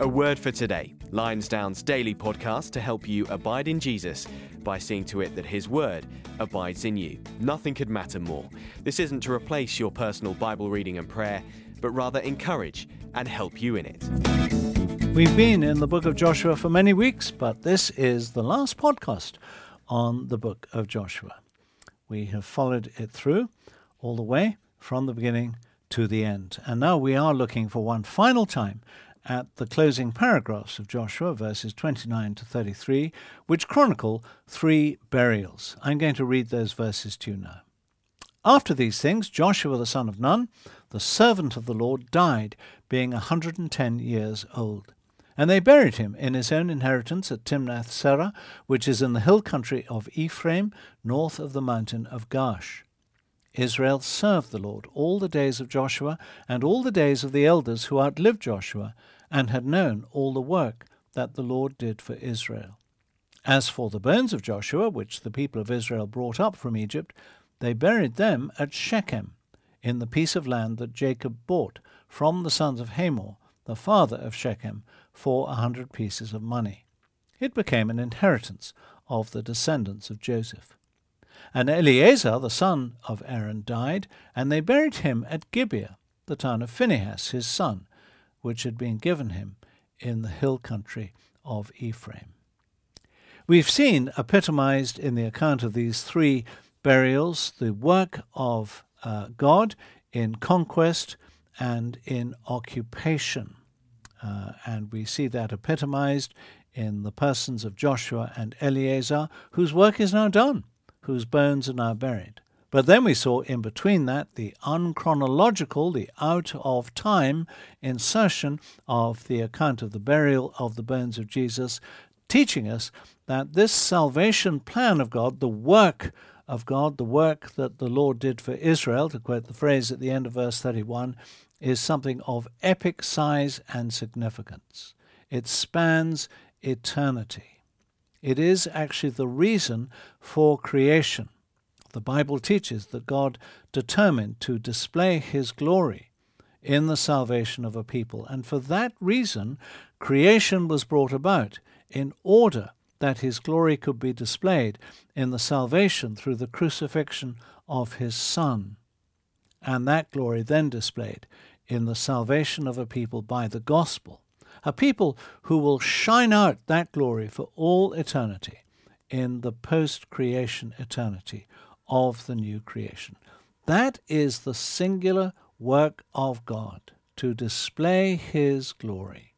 A word for today Lionsdown's daily podcast to help you abide in Jesus by seeing to it that His Word abides in you. Nothing could matter more. This isn't to replace your personal Bible reading and prayer, but rather encourage and help you in it. We've been in the book of Joshua for many weeks, but this is the last podcast on the book of Joshua. We have followed it through all the way from the beginning to the end. And now we are looking for one final time at the closing paragraphs of Joshua, verses 29 to 33, which chronicle three burials. I'm going to read those verses to you now. After these things, Joshua the son of Nun, the servant of the Lord, died, being a 110 years old. And they buried him in his own inheritance at Timnath Serah, which is in the hill country of Ephraim, north of the mountain of Gaash. Israel served the Lord all the days of Joshua and all the days of the elders who outlived Joshua and had known all the work that the Lord did for Israel. As for the bones of Joshua, which the people of Israel brought up from Egypt, they buried them at Shechem, in the piece of land that Jacob bought from the sons of Hamor, the father of Shechem, for a hundred pieces of money. It became an inheritance of the descendants of Joseph. And Eleazar, the son of Aaron, died, and they buried him at Gibeah, the town of Phinehas, his son, which had been given him in the hill country of Ephraim. We've seen epitomized in the account of these three burials the work of uh, God in conquest and in occupation. Uh, and we see that epitomized in the persons of Joshua and Eleazar, whose work is now done whose bones are now buried. But then we saw in between that the unchronological, the out of time insertion of the account of the burial of the bones of Jesus, teaching us that this salvation plan of God, the work of God, the work that the Lord did for Israel, to quote the phrase at the end of verse 31, is something of epic size and significance. It spans eternity. It is actually the reason for creation. The Bible teaches that God determined to display his glory in the salvation of a people, and for that reason, creation was brought about in order that his glory could be displayed in the salvation through the crucifixion of his Son, and that glory then displayed in the salvation of a people by the gospel. A people who will shine out that glory for all eternity in the post creation eternity of the new creation. That is the singular work of God to display His glory.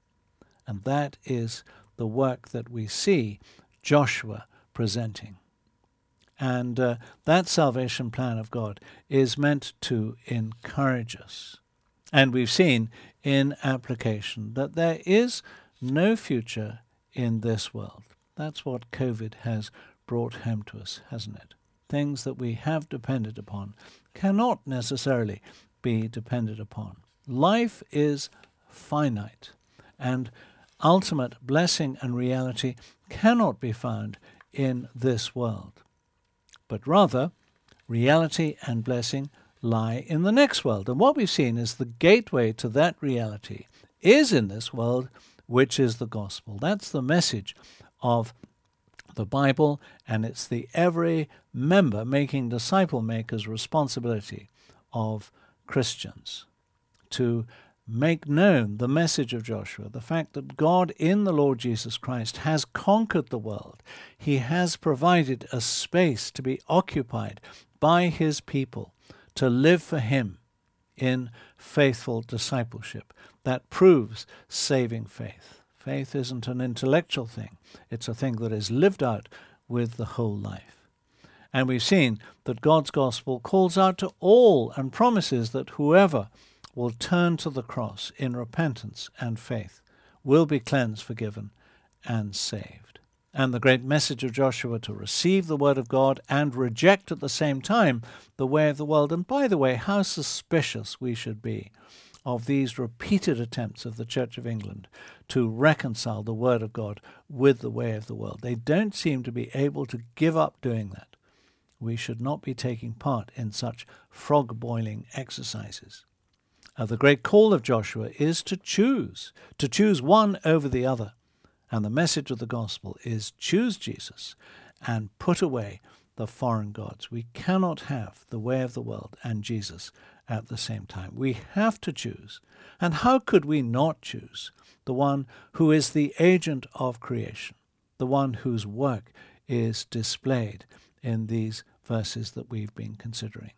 And that is the work that we see Joshua presenting. And uh, that salvation plan of God is meant to encourage us. And we've seen in application that there is no future in this world. That's what COVID has brought home to us, hasn't it? Things that we have depended upon cannot necessarily be depended upon. Life is finite, and ultimate blessing and reality cannot be found in this world. But rather, reality and blessing lie in the next world. And what we've seen is the gateway to that reality is in this world, which is the gospel. That's the message of the Bible, and it's the every member making disciple makers responsibility of Christians to make known the message of Joshua, the fact that God in the Lord Jesus Christ has conquered the world. He has provided a space to be occupied by his people to live for Him in faithful discipleship. That proves saving faith. Faith isn't an intellectual thing, it's a thing that is lived out with the whole life. And we've seen that God's gospel calls out to all and promises that whoever will turn to the cross in repentance and faith will be cleansed, forgiven, and saved and the great message of Joshua to receive the word of God and reject at the same time the way of the world. And by the way, how suspicious we should be of these repeated attempts of the Church of England to reconcile the Word of God with the way of the world. They don't seem to be able to give up doing that. We should not be taking part in such frog boiling exercises. Uh, the great call of Joshua is to choose, to choose one over the other. And the message of the gospel is choose Jesus and put away the foreign gods. We cannot have the way of the world and Jesus at the same time. We have to choose. And how could we not choose the one who is the agent of creation, the one whose work is displayed in these verses that we've been considering?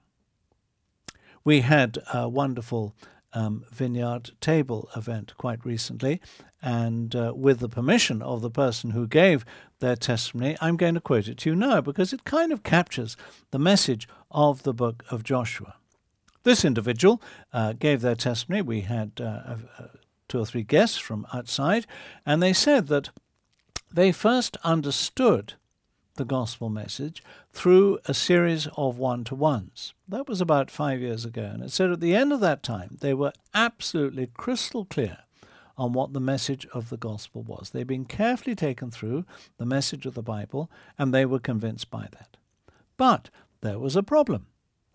We had a wonderful um, vineyard table event quite recently, and uh, with the permission of the person who gave their testimony, I'm going to quote it to you now because it kind of captures the message of the book of Joshua. This individual uh, gave their testimony. We had uh, two or three guests from outside, and they said that they first understood the gospel message through a series of one to ones. That was about five years ago. And it said at the end of that time, they were absolutely crystal clear on what the message of the gospel was. They'd been carefully taken through the message of the Bible, and they were convinced by that. But there was a problem.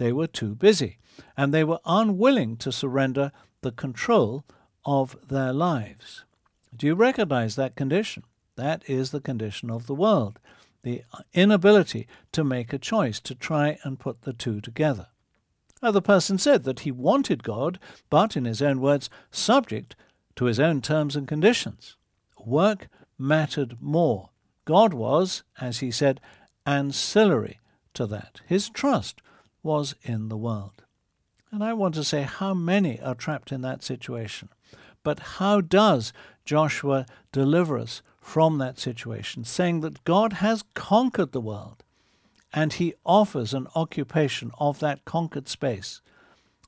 They were too busy, and they were unwilling to surrender the control of their lives. Do you recognize that condition? That is the condition of the world the inability to make a choice, to try and put the two together. The person said that he wanted God, but, in his own words, subject to his own terms and conditions. Work mattered more. God was, as he said, ancillary to that. His trust was in the world. And I want to say how many are trapped in that situation. But how does Joshua deliver us from that situation, saying that God has conquered the world and he offers an occupation of that conquered space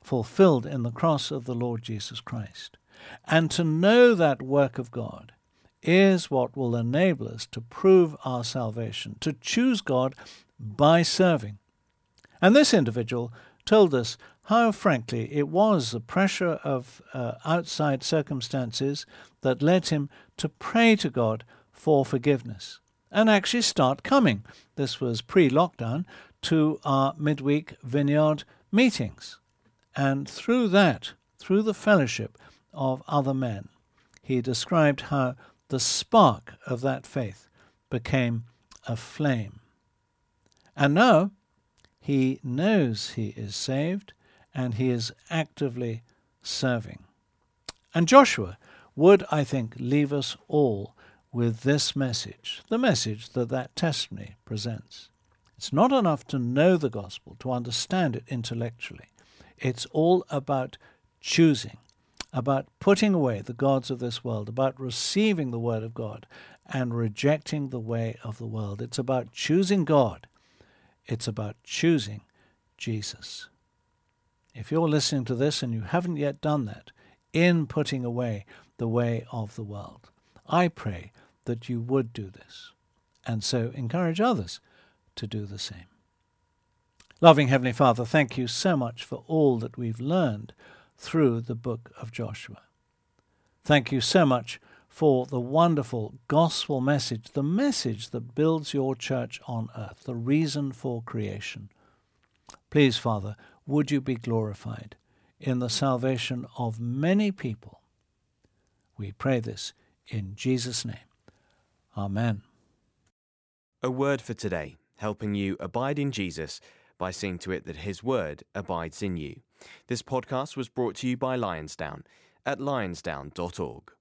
fulfilled in the cross of the Lord Jesus Christ. And to know that work of God is what will enable us to prove our salvation, to choose God by serving. And this individual told us how, frankly, it was the pressure of uh, outside circumstances that led him to pray to God for forgiveness and actually start coming. This was pre lockdown to our midweek vineyard meetings. And through that, through the fellowship of other men, he described how the spark of that faith became a flame. And now he knows he is saved and he is actively serving. And Joshua would, I think, leave us all with this message, the message that that testimony presents. It's not enough to know the gospel, to understand it intellectually. It's all about choosing, about putting away the gods of this world, about receiving the word of God and rejecting the way of the world. It's about choosing God it's about choosing Jesus. If you're listening to this and you haven't yet done that, in putting away the way of the world, I pray that you would do this, and so encourage others to do the same. Loving Heavenly Father, thank you so much for all that we've learned through the book of Joshua. Thank you so much for the wonderful gospel message, the message that builds your church on earth, the reason for creation. Please, Father, would you be glorified in the salvation of many people? We pray this in Jesus' name. Amen. A word for today, helping you abide in Jesus by seeing to it that His word abides in you. This podcast was brought to you by Lionsdown at lionsdown.org.